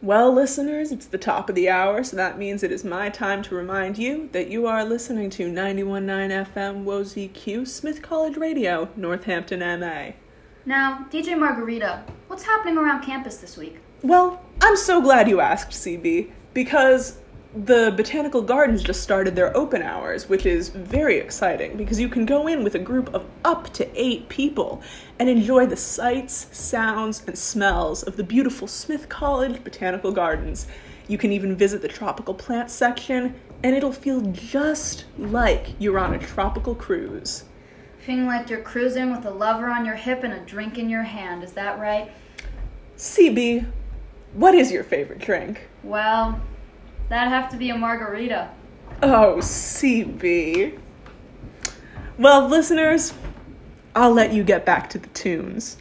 Well, listeners, it's the top of the hour, so that means it is my time to remind you that you are listening to 91.9 FM Wozy Q Smith College Radio, Northampton, MA. Now, DJ Margarita, what's happening around campus this week? Well, I'm so glad you asked, CB, because the Botanical Gardens just started their open hours, which is very exciting because you can go in with a group of up to eight people and enjoy the sights, sounds, and smells of the beautiful Smith College Botanical Gardens. You can even visit the tropical plant section, and it'll feel just like you're on a tropical cruise. Feeling like you're cruising with a lover on your hip and a drink in your hand, is that right? CB, what is your favorite drink? Well, That'd have to be a margarita. Oh, CB. Well, listeners, I'll let you get back to the tunes.